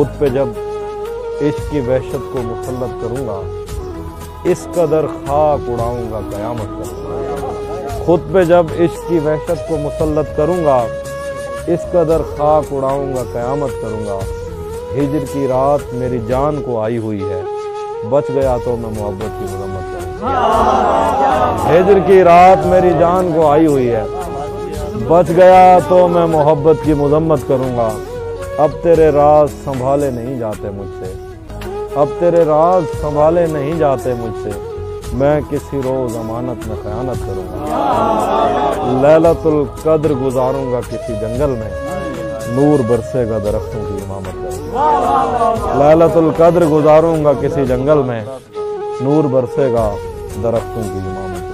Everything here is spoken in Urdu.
خود پہ جب عشق کی وحشت کو مسلط کروں گا، اس قدر خاک اڑاؤں گا قیامت کروں گا خود پہ جب عشق کی وحشت کو مسلط کروں گا، اس قدر خاک اڑاؤں گا قیامت کروں گا۔ ہجر کی رات میری جان کو آئی ہوئی ہے، بچ گیا تو میں محبت کی مذمت کروں۔ گا ہجر کی رات میری جان کو آئی ہوئی ہے، بچ گیا تو میں محبت کی مذمت کروں گا۔ اب تیرے راز سنبھالے نہیں جاتے مجھ سے۔ اب تیرے راز سنبھالے نہیں جاتے مجھ سے۔ میں کسی روز امانت میں خیانت کروں گا۔ لیلت القدر گزاروں گا کسی جنگل میں۔ نور برسے گا درختوں کی امامت کروں گا لیلت القدر گزاروں گا کسی جنگل میں۔ نور برسے گا درختوں کی امامت